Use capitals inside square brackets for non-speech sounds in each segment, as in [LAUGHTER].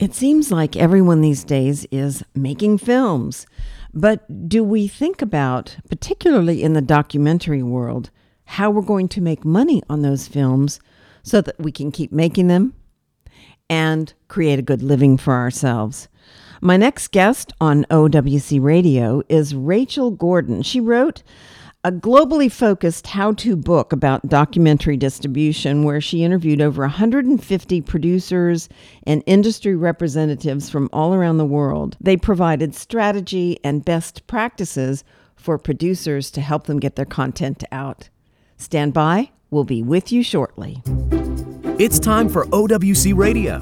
It seems like everyone these days is making films. But do we think about, particularly in the documentary world, how we're going to make money on those films so that we can keep making them and create a good living for ourselves? My next guest on OWC Radio is Rachel Gordon. She wrote a globally focused how to book about documentary distribution where she interviewed over 150 producers and industry representatives from all around the world. They provided strategy and best practices for producers to help them get their content out. Stand by, we'll be with you shortly. It's time for OWC Radio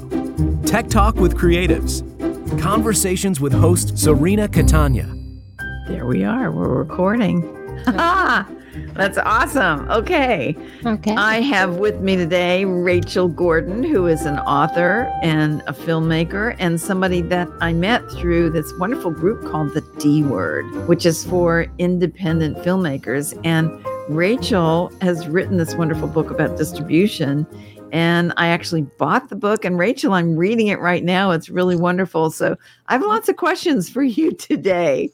Tech Talk with Creatives. Conversations with host Cirina Catania. There we are, we're recording. [LAUGHS] Ah, that's awesome. Okay. Okay. I have with me today Rachel Gordon, who is an author and a filmmaker, and somebody that I met through this wonderful group called the D Word, which is for independent filmmakers. And Rachel has written this wonderful book about distribution. And I actually bought the book. And Rachel, I'm reading it right now. It's really wonderful. So I have lots of questions for you [LAUGHS] today.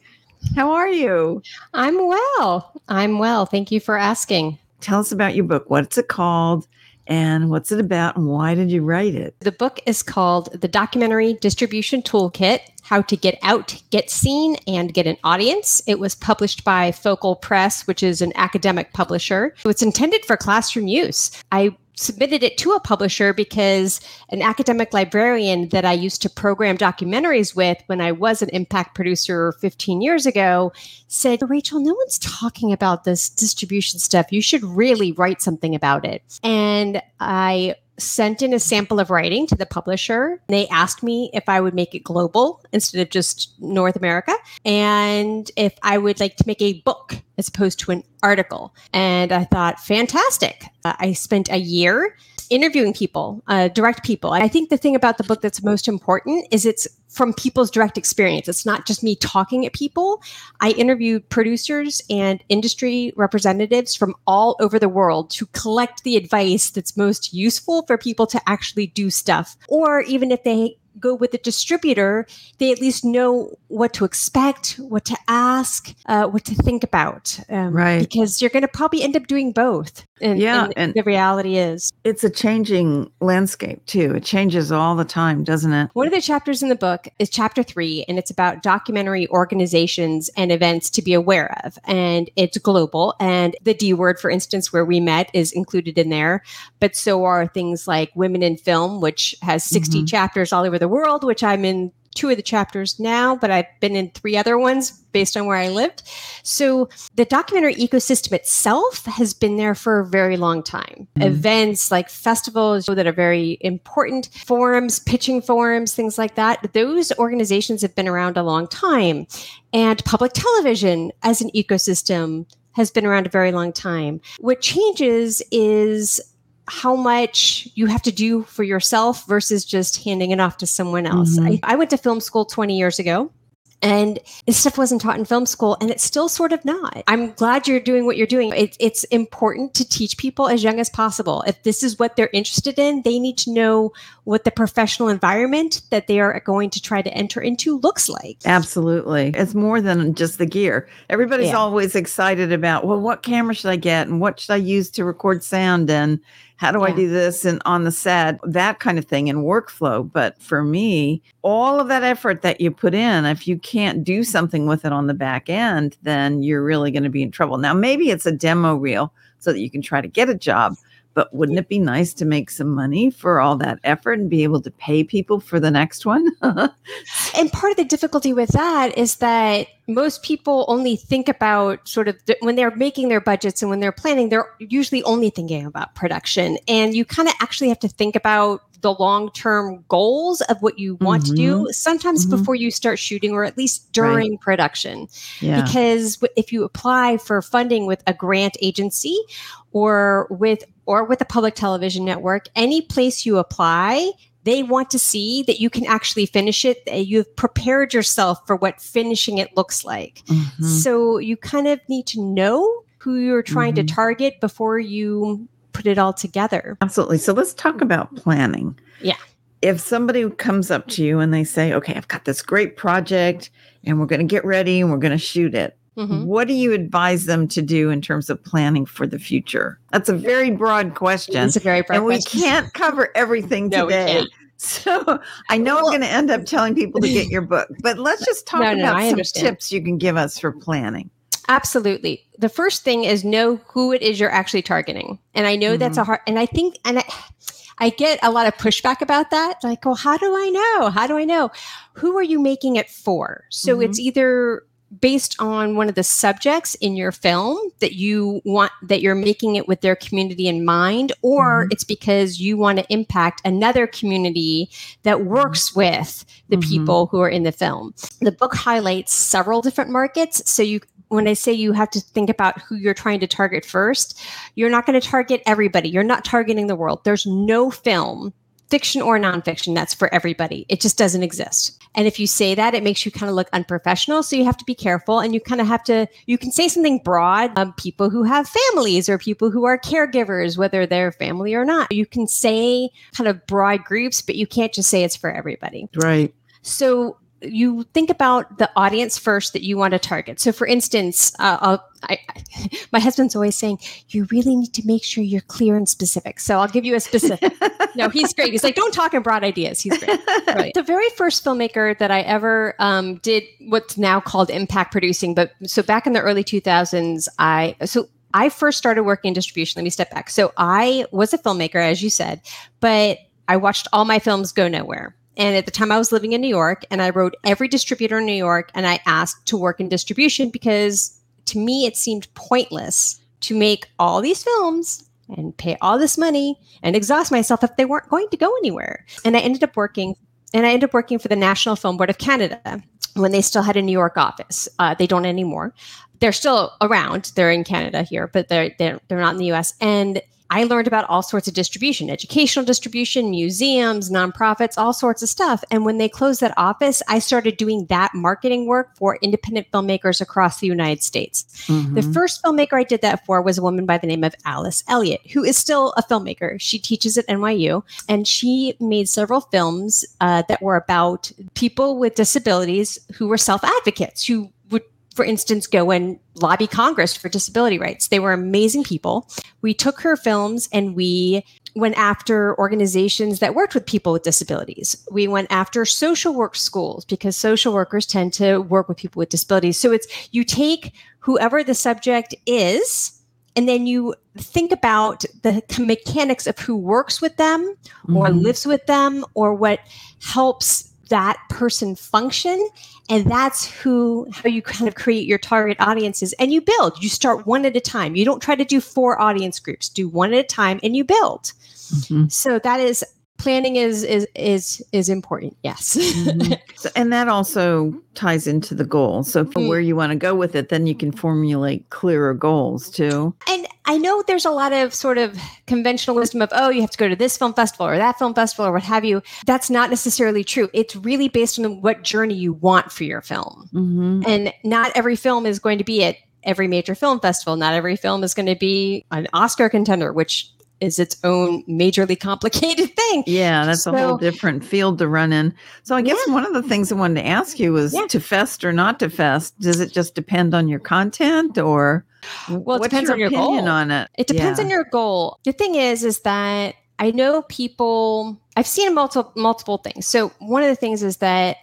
How are you? I'm well. I'm well. Thank you for asking. Tell us about your book. What's it called? And what's it about? And why did you write it? The book is called The Documentary Distribution Toolkit How to Get Out, Get Seen, and Get an Audience. It was published by Focal Press, which is an academic publisher. So it's intended for classroom use. I submitted it to a publisher because an academic librarian that I used to program documentaries with when I was an impact producer 15 years ago said, Rachel, no one's talking about this distribution stuff. You should really write something about it. And I sent in a sample of writing to the publisher. They asked me if I would make it global instead of just North America and if I would like to make a book as opposed to an article. And I thought, fantastic. Uh, I spent a year interviewing people, uh, direct people. I think the thing about the book that's most important is it's from people's direct experience. It's not just me talking at people. I interviewed producers and industry representatives from all over the world to collect the advice that's most useful for people to actually do stuff. Or even if they go with a distributor, they at least know what to expect, what to ask, uh, what to think about. Um, right. Because you're going to probably end up doing both. And, yeah. And, and, the reality is, it's a changing landscape too. It changes all the time, doesn't it? One of the chapters in the book is chapter three, and it's about documentary organizations and events to be aware of. And it's global. And the D word, for instance, where we met, is included in there. But so are things like Women in Film, which has 60 mm-hmm. chapters all over the world, which I'm in two of the chapters now, but I've been in three other ones based on where I lived. So the documentary ecosystem itself has been there for a very long time. Mm-hmm. Events like festivals that are very important, forums, pitching forums, things like that. Those organizations have been around a long time. And public television as an ecosystem has been around a very long time. What changes is how much you have to do for yourself versus just handing it off to someone else. Mm-hmm. I, I went to film school 20 years ago. And this stuff wasn't taught in film school, and it's still sort of not. I'm glad you're doing what you're doing. It, it's important to teach people as young as possible. If this is what they're interested in, they need to know what the professional environment that they are going to try to enter into looks like. Absolutely. It's more than just the gear. Everybody's yeah. always excited about, well, what camera should I get and what should I use to record sound and how do yeah. I do this and on the set, that kind of thing and workflow. But for me, all of that effort that you put in, if you can't do something with it on the back end, then you're really going to be in trouble. Now, maybe it's a demo reel so that you can try to get a job. But wouldn't it be nice to make some money for all that effort and be able to pay people for the next one? [LAUGHS] and part of the difficulty with that is that most people only think about sort of th- when they're making their budgets and when they're planning, they're usually only thinking about production. And you kind of actually have to think about the long term goals of what you want mm-hmm. to do mm-hmm. sometimes mm-hmm. before you start shooting or at least during right. production. Yeah. Because if you apply for funding with a grant agency or with or with a public television network, any place you apply, they want to see that you can actually finish it, that you've prepared yourself for what finishing it looks like. Mm-hmm. So you kind of need to know who you're trying mm-hmm. to target before you put it all together. Absolutely. So let's talk about planning. Yeah. if somebody comes up to you and they say, okay, I've got this great project and we're going to get ready and we're going to shoot it. Mm-hmm. What do you advise them to do in terms of planning for the future? That's a very broad question. It's a very broad question. and question. we can't cover everything [LAUGHS] no, today. So I know well, I'm going to end up telling people to get your book, but let's just [LAUGHS] talk no, about no, some understand. tips you can give us for planning. Absolutely. The first thing is know who it is you're actually targeting. And I know mm-hmm. that's a hard and I think and I I get a lot of pushback about that. Like, well, how do I know? How do I know? Who are you making it for? So mm-hmm. it's either based on one of the subjects in your film that you want that you're making it with their community in mind or mm-hmm. it's because you want to impact another community that works with the mm-hmm. people who are in the film the book highlights several different markets so you when I say you have to think about who you're trying to target first, you're not going to target everybody. You're not targeting the world. There's no film fiction or nonfiction that's for everybody. It just doesn't exist. And if you say that, it makes you kind of look unprofessional. So you have to be careful and you kind of have to, you can say something broad, um, people who have families or people who are caregivers, whether they're family or not. You can say kind of broad groups, but you can't just say it's for everybody. Right. So you think about the audience first that you want to target. So, for instance, uh, I, [LAUGHS] my husband's always saying, "You really need to make sure you're clear and specific." So, I'll give you a specific. [LAUGHS] no, he's great. He's like, "Don't talk in broad ideas." He's great. Right. The very first filmmaker that I ever um, did what's now called impact producing, but so back in the early 2000s, I so I first started working in distribution. Let me step back. So, I was a filmmaker, as you said, but I watched all my films go nowhere and at the time I was living in New York and I wrote every distributor in New York and I asked to work in distribution because to me it seemed pointless to make all these films and pay all this money and exhaust myself if they weren't going to go anywhere. And I ended up working and I ended up working for the National Film Board of Canada when they still had a New York office. Uh, they don't anymore. They're still around. They're in Canada here, but they're, they're they're not in the U.S. And I learned about all sorts of distribution, educational distribution, museums, nonprofits, all sorts of stuff. And when they closed that office, I started doing that marketing work for independent filmmakers across the United States. Mm-hmm. The first filmmaker I did that for was a woman by the name of Alice Elliott, who is still a filmmaker. She teaches at NYU, and she made several films uh, that were about people with disabilities who were self advocates, who for instance, go and lobby Congress for disability rights. They were amazing people. We took her films and we went after organizations that worked with people with disabilities. We went after social work schools because social workers tend to work with people with disabilities. So it's you take whoever the subject is and then you think about the mechanics of who works with them or mm-hmm. lives with them or what helps that person function and that's who how you kind of create your target audiences and you build. You start one at a time. You don't try to do four audience groups. Do one at a time and you build. Mm-hmm. so that is planning is is is is important yes. Mm-hmm. [LAUGHS] so, and that also ties into the goal. So for mm. where you want to go with it then you can formulate clearer goals too. And i know there's a lot of sort of conventional wisdom of oh you have to go to this film festival or that film festival or what have you. That's not necessarily true. It's really based on what journey you want for your film. Mm-hmm. and not every film is going to be at every major film festival. Not every film is going to be an oscar contender which is its own majorly complicated [LAUGHS] thing. Yeah, that's so, a whole different field to run in. So I guess yeah. one of the things I wanted to ask you was yeah. to fest or not to fest. Does it just depend on your content or well, it depends your on your goal. on it? It depends yeah. on your goal. The thing is, is that I know people. I've seen multiple multiple things. So one of the things is that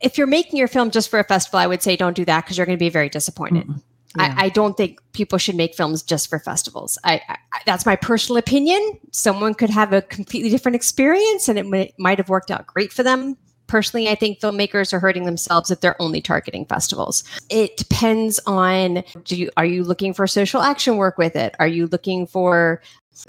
if you're making your film just for a festival, I would say don't do that because you're going to be very disappointed. Mm-hmm. Yeah. I, I, don't think people should make films just for festivals. I, I, that's my personal opinion. Someone could have a completely different experience, and it m- might have worked out great for them. Personally, I think filmmakers are hurting themselves if they're only targeting festivals. It depends on do you are you looking for social action work with it? Are you looking for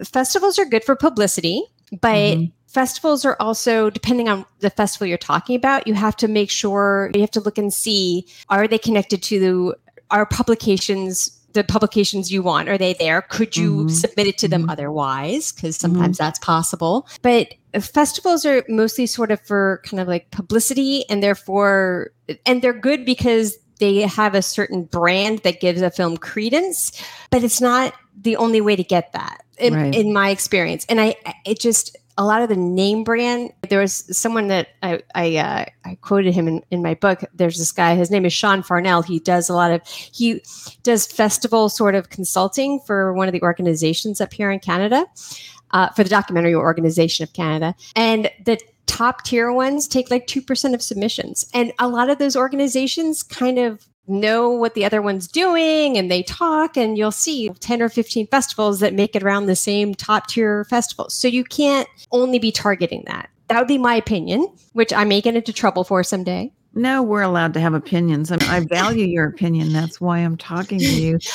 festivals are good for publicity, but mm-hmm festivals are also depending on the festival you're talking about you have to make sure you have to look and see are they connected to are publications the publications you want are they there could you mm-hmm. submit it to them mm-hmm. otherwise because sometimes mm-hmm. that's possible but festivals are mostly sort of for kind of like publicity and therefore and they're good because they have a certain brand that gives a film credence but it's not the only way to get that in, right. in my experience and i it just a lot of the name brand. There was someone that I I, uh, I quoted him in, in my book. There's this guy. His name is Sean Farnel. He does a lot of he does festival sort of consulting for one of the organizations up here in Canada, uh, for the documentary organization of Canada, and the top tier ones take like 2% of submissions. And a lot of those organizations kind of know what the other one's doing and they talk and you'll see 10 or 15 festivals that make it around the same top tier festivals. So you can't only be targeting that. That would be my opinion, which I may get into trouble for someday. No, we're allowed to have opinions. I, mean, I value your opinion. That's why I'm talking to you. [LAUGHS]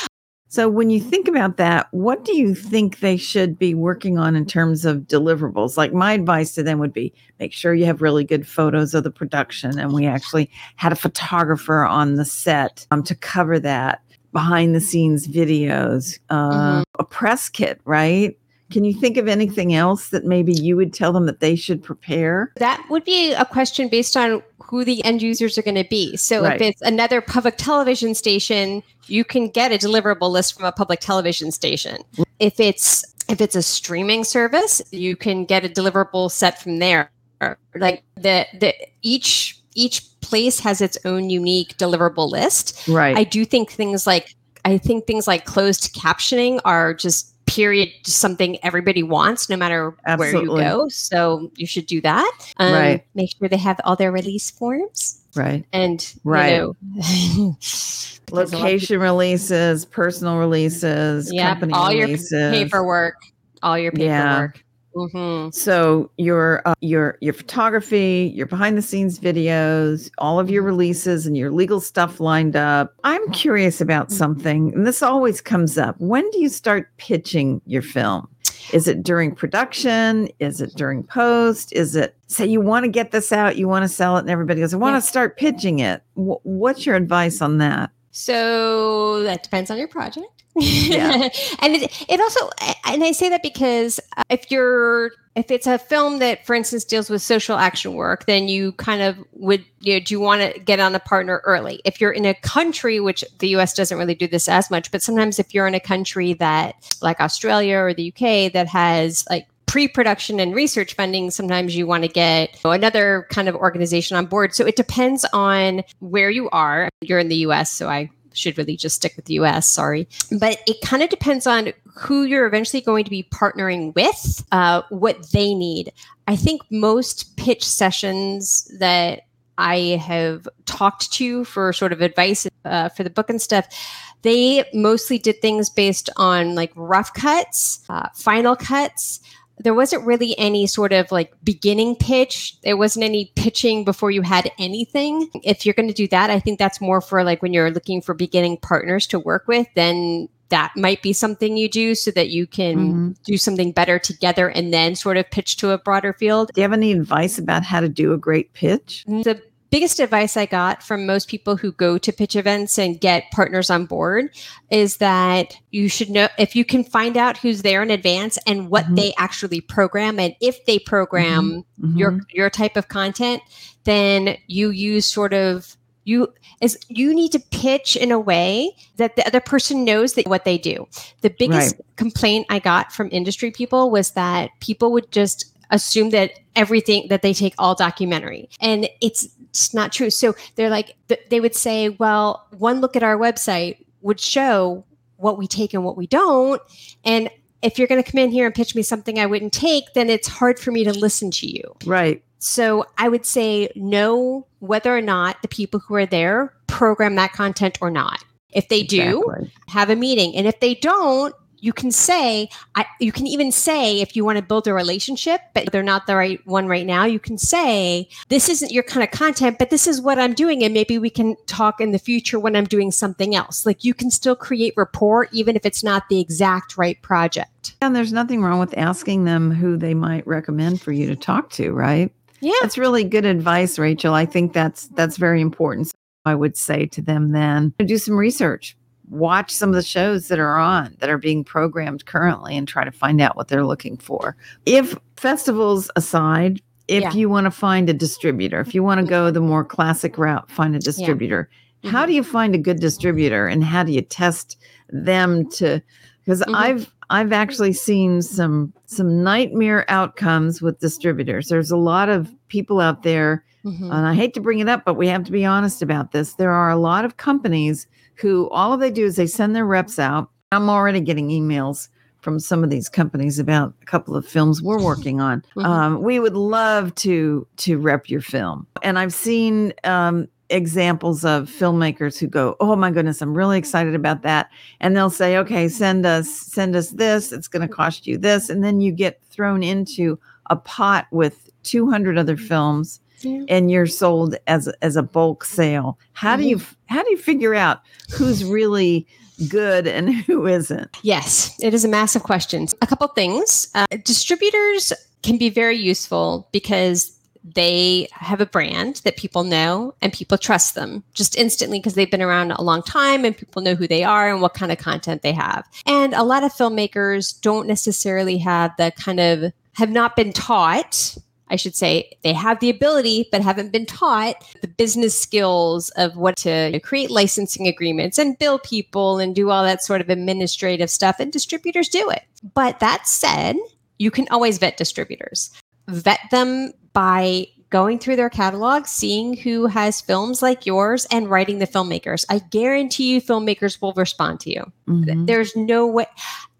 So, when you think about that, what do you think they should be working on in terms of deliverables? Like, my advice to them would be make sure you have really good photos of the production. And we actually had a photographer on the set um, to cover that behind the scenes videos, uh, mm-hmm. a press kit, right? Can you think of anything else that maybe you would tell them that they should prepare? That would be a question based on who the end users are going to be. So right. if it's another public television station, you can get a deliverable list from a public television station. If it's if it's a streaming service, you can get a deliverable set from there. Like the the each each place has its own unique deliverable list. Right. I do think things like I think things like closed captioning are just period something everybody wants no matter Absolutely. where you go. So you should do that. Um, right. make sure they have all their release forms. Right. And right. you know, [LAUGHS] location releases personal releases yeah all releases. your paperwork all your paperwork. yeah. Mm-hmm. So your uh, your your photography, your behind the scenes videos, all of your releases, and your legal stuff lined up. I'm curious about mm-hmm. something, and this always comes up. When do you start pitching your film? Is it during production? Is it during post? Is it say you want to get this out, you want to sell it, and everybody goes, "I want to start pitching it." W- what's your advice on that? So that depends on your project. Yeah. [LAUGHS] and it, it also, and I say that because if you're, if it's a film that, for instance, deals with social action work, then you kind of would, you know, do you want to get on a partner early? If you're in a country, which the US doesn't really do this as much, but sometimes if you're in a country that, like Australia or the UK, that has like pre-production and research funding sometimes you want to get another kind of organization on board so it depends on where you are you're in the us so i should really just stick with the US, sorry. But it kind of depends on who you're eventually going to be partnering with, uh, what they need. I think most pitch sessions that I have talked to for sort of advice uh, for the book and stuff, they mostly did things based on like rough cuts, uh, final cuts, there wasn't really any sort of like beginning pitch. There wasn't any pitching before you had anything. If you're going to do that, I think that's more for like when you're looking for beginning partners to work with, then that might be something you do so that you can mm-hmm. do something better together and then sort of pitch to a broader field. Do you have any advice about how to do a great pitch? The biggest advice I got from most people who go to pitch events and get partners on board is that you should know if you can find out who's there in advance and what mm-hmm. they actually program and if they program mm-hmm. your mm-hmm. your type of content, then you use sort of you is you need to pitch in a way that the other person knows that what they do. The biggest right. complaint I got from industry people was that people would just assume that everything that they take all documentary and it's it's not true. So they're like, they would say, well, one look at our website would show what we take and what we don't. And if you're going to come in here and pitch me something I wouldn't take, then it's hard for me to listen to you. Right. So I would say know whether or not the people who are there program that content or not. If they do, have a meeting. And if they don't, you can say I, you can even say if you want to build a relationship but they're not the right one right now you can say this isn't your kind of content but this is what i'm doing and maybe we can talk in the future when i'm doing something else. Like you can still create rapport even if it's not the exact right project. And there's nothing wrong with asking them who they might recommend for you to talk to right? Yeah. That's really good advice rachel. I think that's that's very important. So i would say to them then do some research watch some of the shows that are on that are being programmed currently and try to find out what they're looking for. If festivals aside, if yeah. you want to find a distributor, if you want to go the more classic route, find a distributor. Yeah. Mm-hmm. How do you find a good distributor and how do you test them to because Mhm. I've I've actually seen some some nightmare outcomes with distributors. There's a lot of people out there, Mhm. and I hate to bring it up, but we have to be honest about this. There are a lot of companies who all they do is they send their reps out. I'm already getting emails from some of these companies about a couple of films we're [LAUGHS] working on. Mhm. Um, we would love to to rep your film, and I've seen um, examples of filmmakers who go, "Oh my goodness, I'm really excited about that," and they'll say, "Okay, send us send us this. It's going to cost you this," and then you get thrown into a pot with 200 other films Yeah. and you're sold as as a bulk sale. How do you how do you figure out who's really good and [LAUGHS] who isn't? Yes, it is a massive question. A couple things. Uh, distributors can be very useful because they have a brand that people know and people trust them just instantly because they've been around a long time and people know who they are and what kind of content they have. And a lot of filmmakers don't necessarily have the kind of have not been taught I should say they have the ability, but haven't been taught the business skills of what to create licensing agreements and bill people and do all that sort of administrative stuff. And distributors do it. But that said, you can always vet distributors. Vet them by going through their catalog, seeing who has films like yours, and writing the filmmakers. I guarantee you, filmmakers will respond to you. Mhm. There's no way.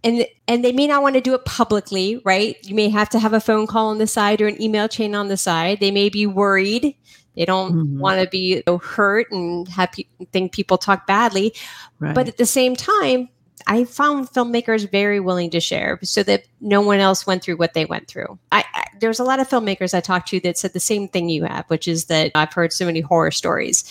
And, and they may not want to do it publicly, right? You may have to have a phone call on the side or an email chain on the side. They may be worried. They don't Mhm. want to be you know, hurt and have pe- think people talk badly. Right. But at the same time, I found filmmakers very willing to share so that no one else went through what they went through. I, I there's a lot of filmmakers I talked to that said the same thing you have, which is that I've heard so many horror stories.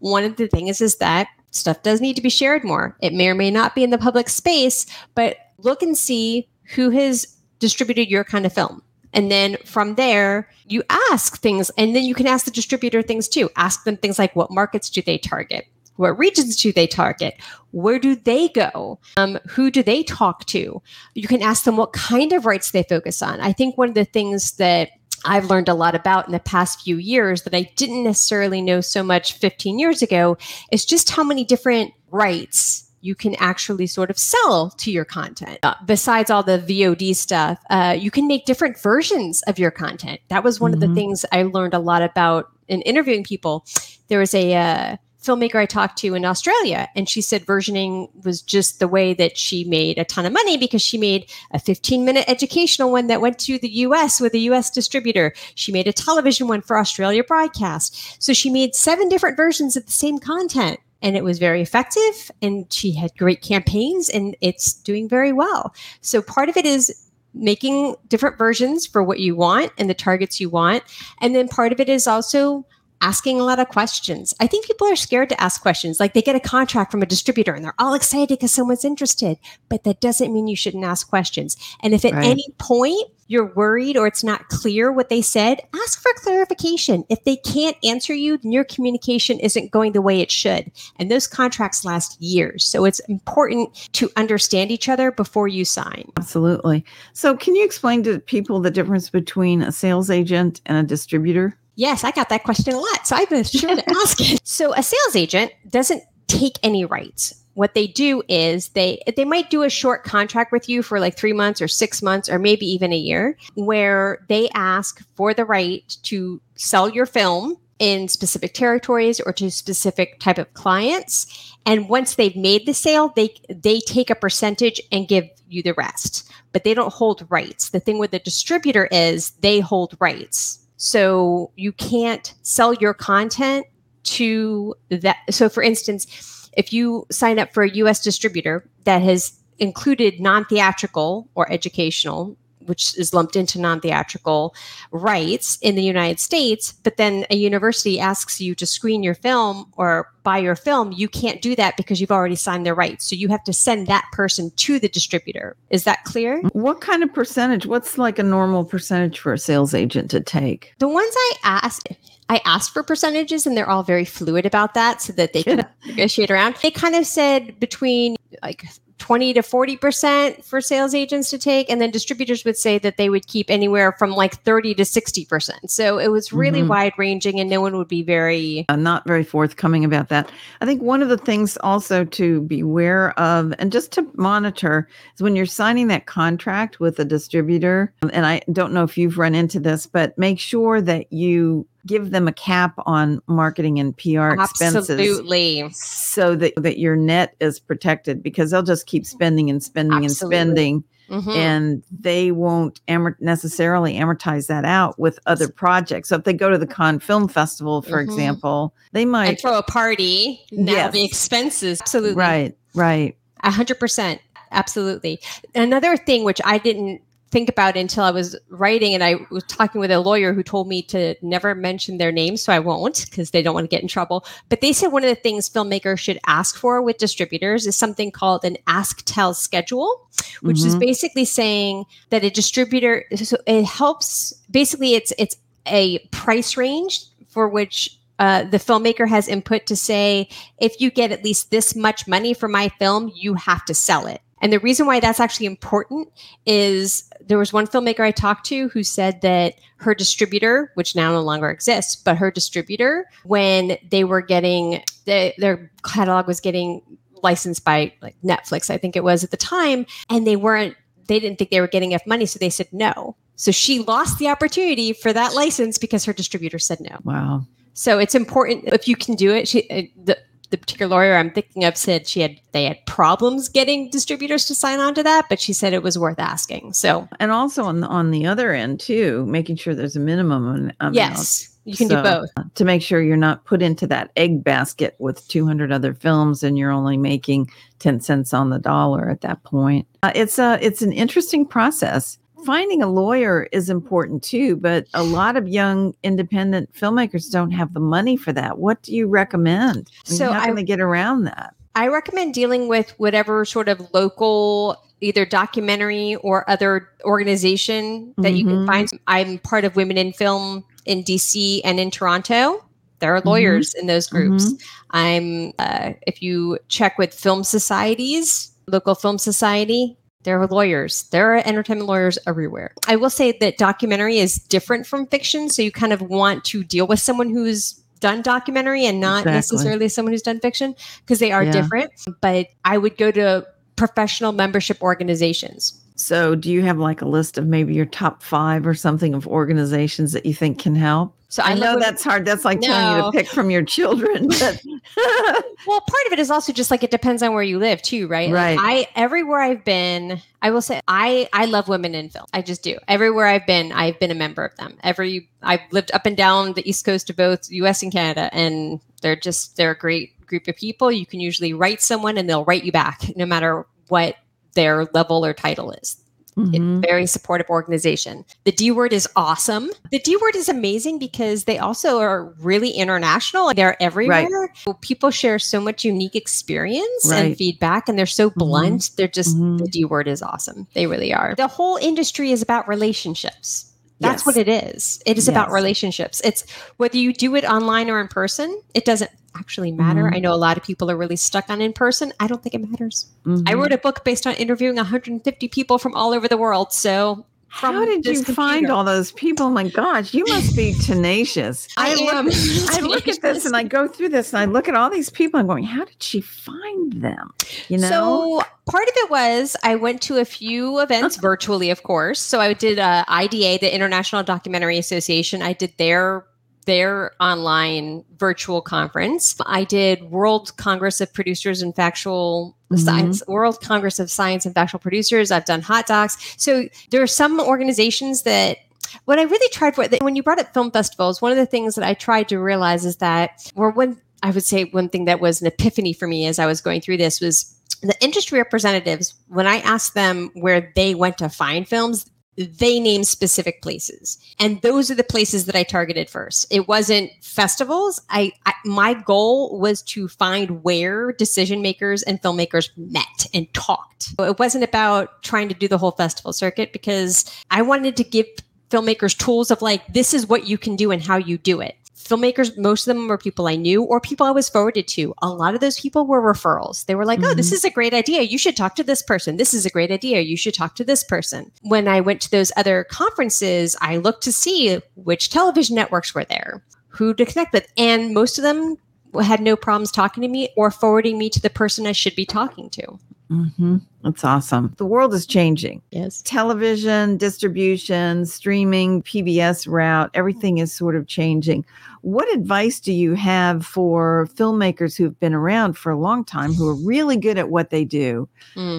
One of the things is that stuff does need to be shared more. It may or may not be in the public space, but look and see who has distributed your kind of film. And then from there, you ask things, and then you can ask the distributor things too. Ask them things like what markets do they target? What regions do they target? Where do they go? Um, who do they talk to? You can ask them what kind of rights they focus on. I think one of the things that I've learned a lot about in the past few years that I didn't necessarily know so much 15 years ago is just how many different rights you can actually sort of sell to your content. Uh, besides all the VOD stuff, uh, you can make different versions of your content. That was one of Mhm. the things I learned a lot about in interviewing people. There was a uh, filmmaker I talked to in Australia, and she said versioning was just the way that she made a ton of money because she made a 15 minute educational one that went to the US with a US distributor. She made a television one for Australia broadcast. So she made seven different versions of the same content. And it was very effective, and she had great campaigns, and it's doing very well. So part of it is making different versions for what you want and the targets you want. And then part of it is also asking a lot of questions. I think people are scared to ask questions. Like they get a contract from a distributor and they're all excited because someone's interested, but that doesn't mean you shouldn't ask questions. And if at Right. any point you're worried or it's not clear what they said, ask for clarification. If they can't answer you, then your communication isn't going the way it should. And those contracts last years. So it's important to understand each other before you sign. Absolutely. So, can you explain to people the difference between a sales agent and a distributor? Yes, I got that question a lot. So I've been sure to ask it. [LAUGHS] So a sales agent doesn't take any rights. What they do is they they might do a short contract with you for like 3 months or 6 months or maybe even a year where they ask for the right to sell your film in specific territories or to specific type of clients and once they've made the sale they they take a percentage and give you the rest but they don't hold rights the thing with the distributor is they hold rights so you can't sell your content to that. So, for instance, if you sign up for a US distributor that has included non theatrical or educational, which is lumped into non theatrical rights in the United States, but then a university asks you to screen your film or buy your film, you can't do that because you've already signed their rights. So you have to send that person to the distributor. Is that clear? What kind of percentage? What's like a normal percentage for a sales agent to take? The ones I asked, I asked for percentages and they're all very fluid about that so that they can [LAUGHS] negotiate around. They kind of said between like 20 to 40% for sales agents to take. And then distributors would say that they would keep anywhere from like 30 to 60%. So it was really Mhm. wide ranging and no one would be very, uh, not very forthcoming about that. I think one of the things also to beware of and just to monitor is when you're signing that contract with a distributor. And I don't know if you've run into this, but make sure that you give them a cap on marketing and PR expenses absolutely. so that, that your net is protected because they'll just keep spending and spending Absolutely. and spending Mhm. and they won't amort- necessarily amortize that out with other projects. So if they go to the Cannes Film Festival, for Mhm. example, they and might throw a party. Now the expenses. Absolutely. right, right. A hundred percent. Absolutely. Another thing which I didn't think about until I was writing and I was talking with a lawyer who told me to never mention their name, so I won't because they don't want to get in trouble. But they said one of the things filmmakers should ask for with distributors is something called an ask tell schedule, which is Mhm. basically saying that a distributor so it helps basically it's it's a price range for which uh, the filmmaker has input to say if you get at least this much money for my film, you have to sell it. And the reason why that's actually important is there was one filmmaker I talked to who said that her distributor, which now no longer exists, but her distributor, when they were getting the, their catalog was getting licensed by like Netflix, I think it was at the time, and they weren't, they didn't think they were getting enough money, so they said no. So she lost the opportunity for that license because her distributor said no. Wow. So it's important if you can do it. She, uh, the, the particular lawyer I'm thinking of said she had they had problems getting distributors to sign on to that, but she said it was worth asking. So And also on the, on the other end too, making sure there's a minimum am- amount yes, you can So, do both. to make sure you're not put into that egg basket with 200 other films and you're only making 10 cents on the dollar at that point. Uh, it's a it's an interesting process. Finding a lawyer is important too, but a [SIGHS] lot of young independent filmmakers don't have the money for that. What do you recommend? I mean, So how can I- they get around that? I recommend dealing with whatever sort of local either documentary or other organization that you can Mhm. find. I'm part of Women in Film in DC and in Toronto. There are lawyers in those groups. I'm uh, if you check with film societies, local film society, there are lawyers. There are entertainment lawyers everywhere. I will say that documentary is different from fiction, so you kind of want to deal with someone who's done documentary and not Exactly. necessarily someone who's done fiction because they are Yeah. different. But I would go to professional membership organizations. So, do you have like a list of maybe your top five or something of organizations that you think can help? So I, I, know that's hard. That's like telling you to pick from your children. [LAUGHS] But [LAUGHS] Well, part of it is also just like it depends on where you live too, right? Like, Right. I everywhere I've been, I will say I I love women in film. I just do. Everywhere I've been, I've been a member of them. Every I've lived up and down the east coast of both US and Canada and they're just they're a great group of people. You can usually write someone and they'll write you back no matter what their level or title is. Mhm. very supportive organization. The D word is awesome. The D word is amazing because they also are really international. And they're everywhere. People share so much unique experience Right. and feedback, and they're so blunt. They're just Mhm. the D word is awesome. They really are. The whole industry is about relationships. That's Yes. what it is. It is about relationships. It's whether you do it online or in person, it doesn't actually matter. Mhm. I know a lot of people are really stuck on in person. I don't think it matters. I Mhm. wrote a book based on interviewing 150 people from all over the world. So, from How did you find all those people? My gosh, you must be [LAUGHS] tenacious. I look, am [LAUGHS] I look at this and I go through this and I look at all these people. I'm going, how did she find them? You know, So part of it was I went to a few events virtually, of course. So I did uh, IDA, the International Documentary Association. I did their their online virtual conference. I did World Congress of Producers and Factual Mhm. Science, World Congress of Science and Factual Producers. I've done hot docs. So there are some organizations that what I really tried for when you brought up film festivals, one of the things that I tried to realize is that, or one I would say one thing that was an epiphany for me as I was going through this was the industry representatives, when I asked them where they went to find films, they name specific places. And those are the places that I targeted first. It wasn't festivals. I, I my goal was to find where decision makers and filmmakers met and talked. It wasn't about trying to do the whole festival circuit because I wanted to give filmmakers tools of like this is what you can do and how you do it filmmakers, most of them were people I knew or people I was forwarded to. A lot of those people were referrals. They were like, oh, this Mhm. is a great idea. You should talk to this person. This is a great idea. You should talk to this person. When I went to those other conferences, I looked to see which television networks were there, who to connect with. And most of them had no problems talking to me or forwarding me to the person I should be talking to. Hmm That's awesome. The world is changing. Yes. Television, distribution, streaming, PBS route, everything is sort of changing. What advice do you have for filmmakers who've been around for a long time who are really good at what they do?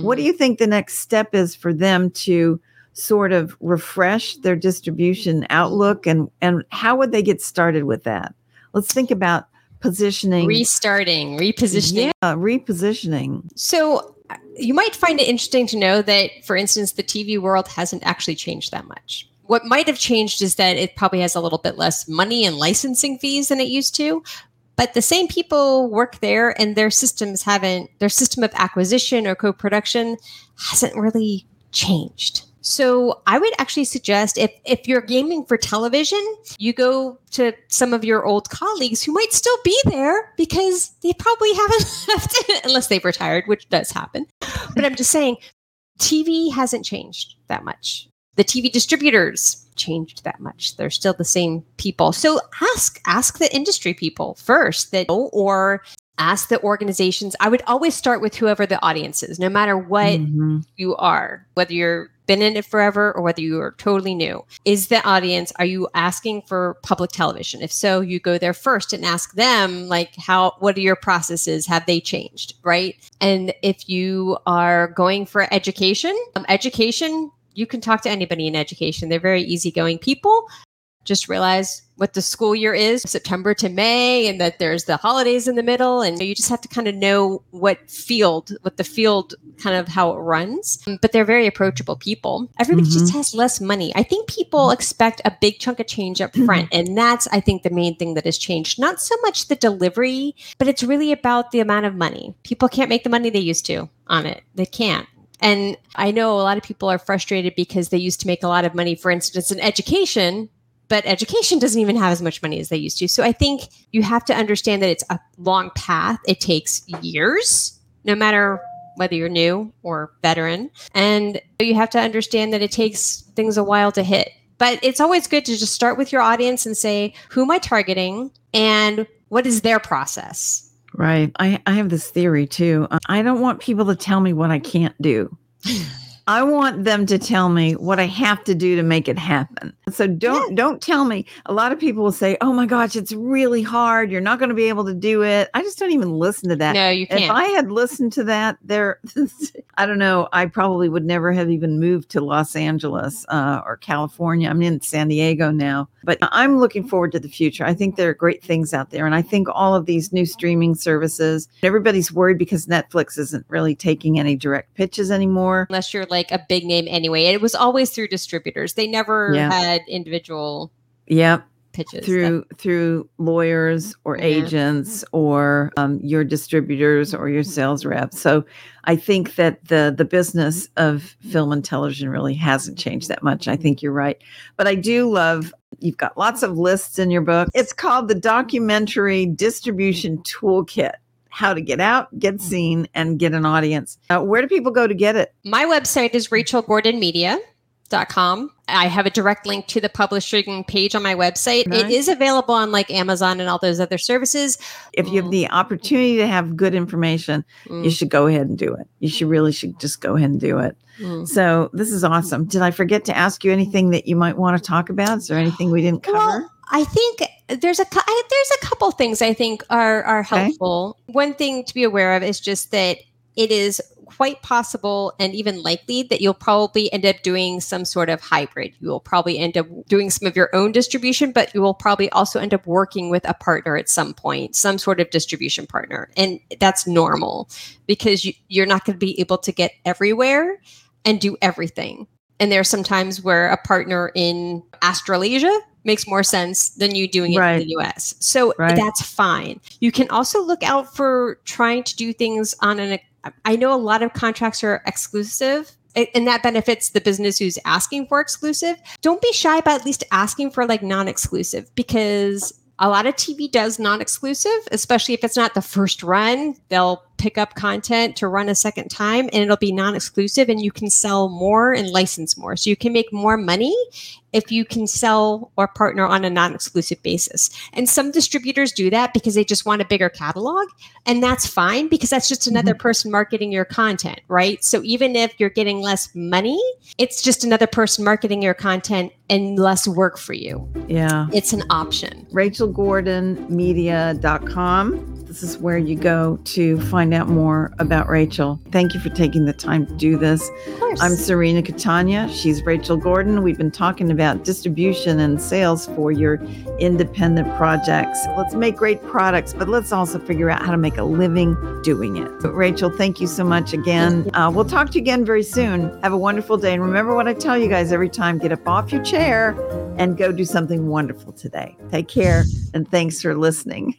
What do you think the next step is for them to sort of refresh their distribution outlook and and how would they get started with that? Let's think about positioning restarting, repositioning? Yeah, repositioning. So you might find it interesting to know that, for instance, the TV world hasn't actually changed that much. What might have changed is that it probably has a little bit less money and licensing fees than it used to. But the same people work there and their systems haven't, their system of acquisition or co production hasn't really changed. So I would actually suggest if, if you're gaming for television, you go to some of your old colleagues who might still be there because they probably haven't [LAUGHS] left unless they've retired, which does happen. But I'm just saying TV hasn't changed that much. The TV distributors changed that much. They're still the same people. So ask ask the industry people first that or ask the organizations. I would always start with whoever the audience is, no matter what Mhm. you are, whether you're been in it forever or whether you are totally new. Is the audience, are you asking for public television? If so, you go there first and ask them, like, how, what are your processes? Have they changed? Right. And if you are going for education, um, education, you can talk to anybody in education. They're very easygoing people. Just realize what the school year is September to May, and that there's the holidays in the middle. And you just have to kind of know what field, what the field kind of how it runs. But they're very approachable people. Everybody just mm-hmm. has less money. I think people mm-hmm. expect a big chunk of change up mm-hmm. front. And that's, I think, the main thing that has changed. Not so much the delivery, but it's really about the amount of money. People can't make the money they used to on it. They can't. And I know a lot of people are frustrated because they used to make a lot of money, for instance, in education, but education doesn't even have as much money as they used to. So I think you have to understand that it's a long path. It takes years, no matter whether you're new or veteran. And you have to understand that it takes things a while to hit. But it's always good to just start with your audience and say, who am I targeting and what is their process? Right. I, I have this theory too. I don't want people to tell me what I can't do. [LAUGHS] I want them to tell me what I have to do to make it happen. So don't don't tell me. A lot of people will say, "Oh my gosh, it's really hard. You're not going to be able to do it." I just don't even listen to that. No, you If can't. If I had listened to that, there, [LAUGHS] I don't know. I probably would never have even moved to Los Angeles uh, or California. I'm in San Diego now, but I'm looking forward to the future. I think there are great things out there, and I think all of these new streaming services. Everybody's worried because Netflix isn't really taking any direct pitches anymore. unless you're like a big name anyway. It was always through distributors. They never Yeah. had individual Yep, pitches. through through lawyers or Yeah. agents or um, your distributors or your sales reps. So I think that the the business of film and television really hasn't changed that much. I think you're right, but I do love. You've got lots of lists in your book. It's called the Documentary Distribution Toolkit: How to Get Out, Get Seen, and Get an Audience. Uh, where do people go to get it? My website is rachelgordonmedia.com. I have a direct link to the publishing page on my website. It Nice. is available on like Amazon and all those other services. If you have the opportunity to have good information, Mm, you should go ahead and do it. You should really should just go ahead and do it. mm. So this is awesome. Did I forget to ask you anything that you might want to talk about? Is there anything we didn't cover? Well, I think there's a there's a couple things I think are are Okay. helpful. One thing to be aware of is just that it is quite possible and even likely that you'll probably end up doing some sort of hybrid. You will probably end up doing some of your own distribution, but you will probably also end up working with a partner at some point, some sort of distribution partner. And that's normal because you, you're not going to be able to get everywhere and do everything. And there are some times where a partner in Australasia makes more sense than you doing it Right. in the US. So Right. that's fine. You can also look out for trying to do things on an I know a lot of contracts are exclusive and that benefits the business who's asking for exclusive. Don't be shy about at least asking for like non-exclusive because A lot of TV does non exclusive, especially if it's not the first run. They'll pick up content to run a second time and it'll be non exclusive and you can sell more and license more. So you can make more money if you can sell or partner on a non exclusive basis. And some distributors do that because they just want a bigger catalog. And that's fine because that's just another mm-hmm. person marketing your content, right? So even if you're getting less money, it's just another person marketing your content and less work for you. Yeah. It's an option. RachelGordonMedia.com this is where you go to find out more about Rachel. Thank you for taking the time to do this. I'm Cirina Catania. She's Rachel Gordon. We've been talking about distribution and sales for your independent projects. Let's make great products, but let's also figure out how to make a living doing it. But Rachel, thank you so much again. Uh, we'll talk to you again very soon. Have a wonderful day. And remember what I tell you guys every time get up off your chair and go do something wonderful today. Take care and thanks for listening.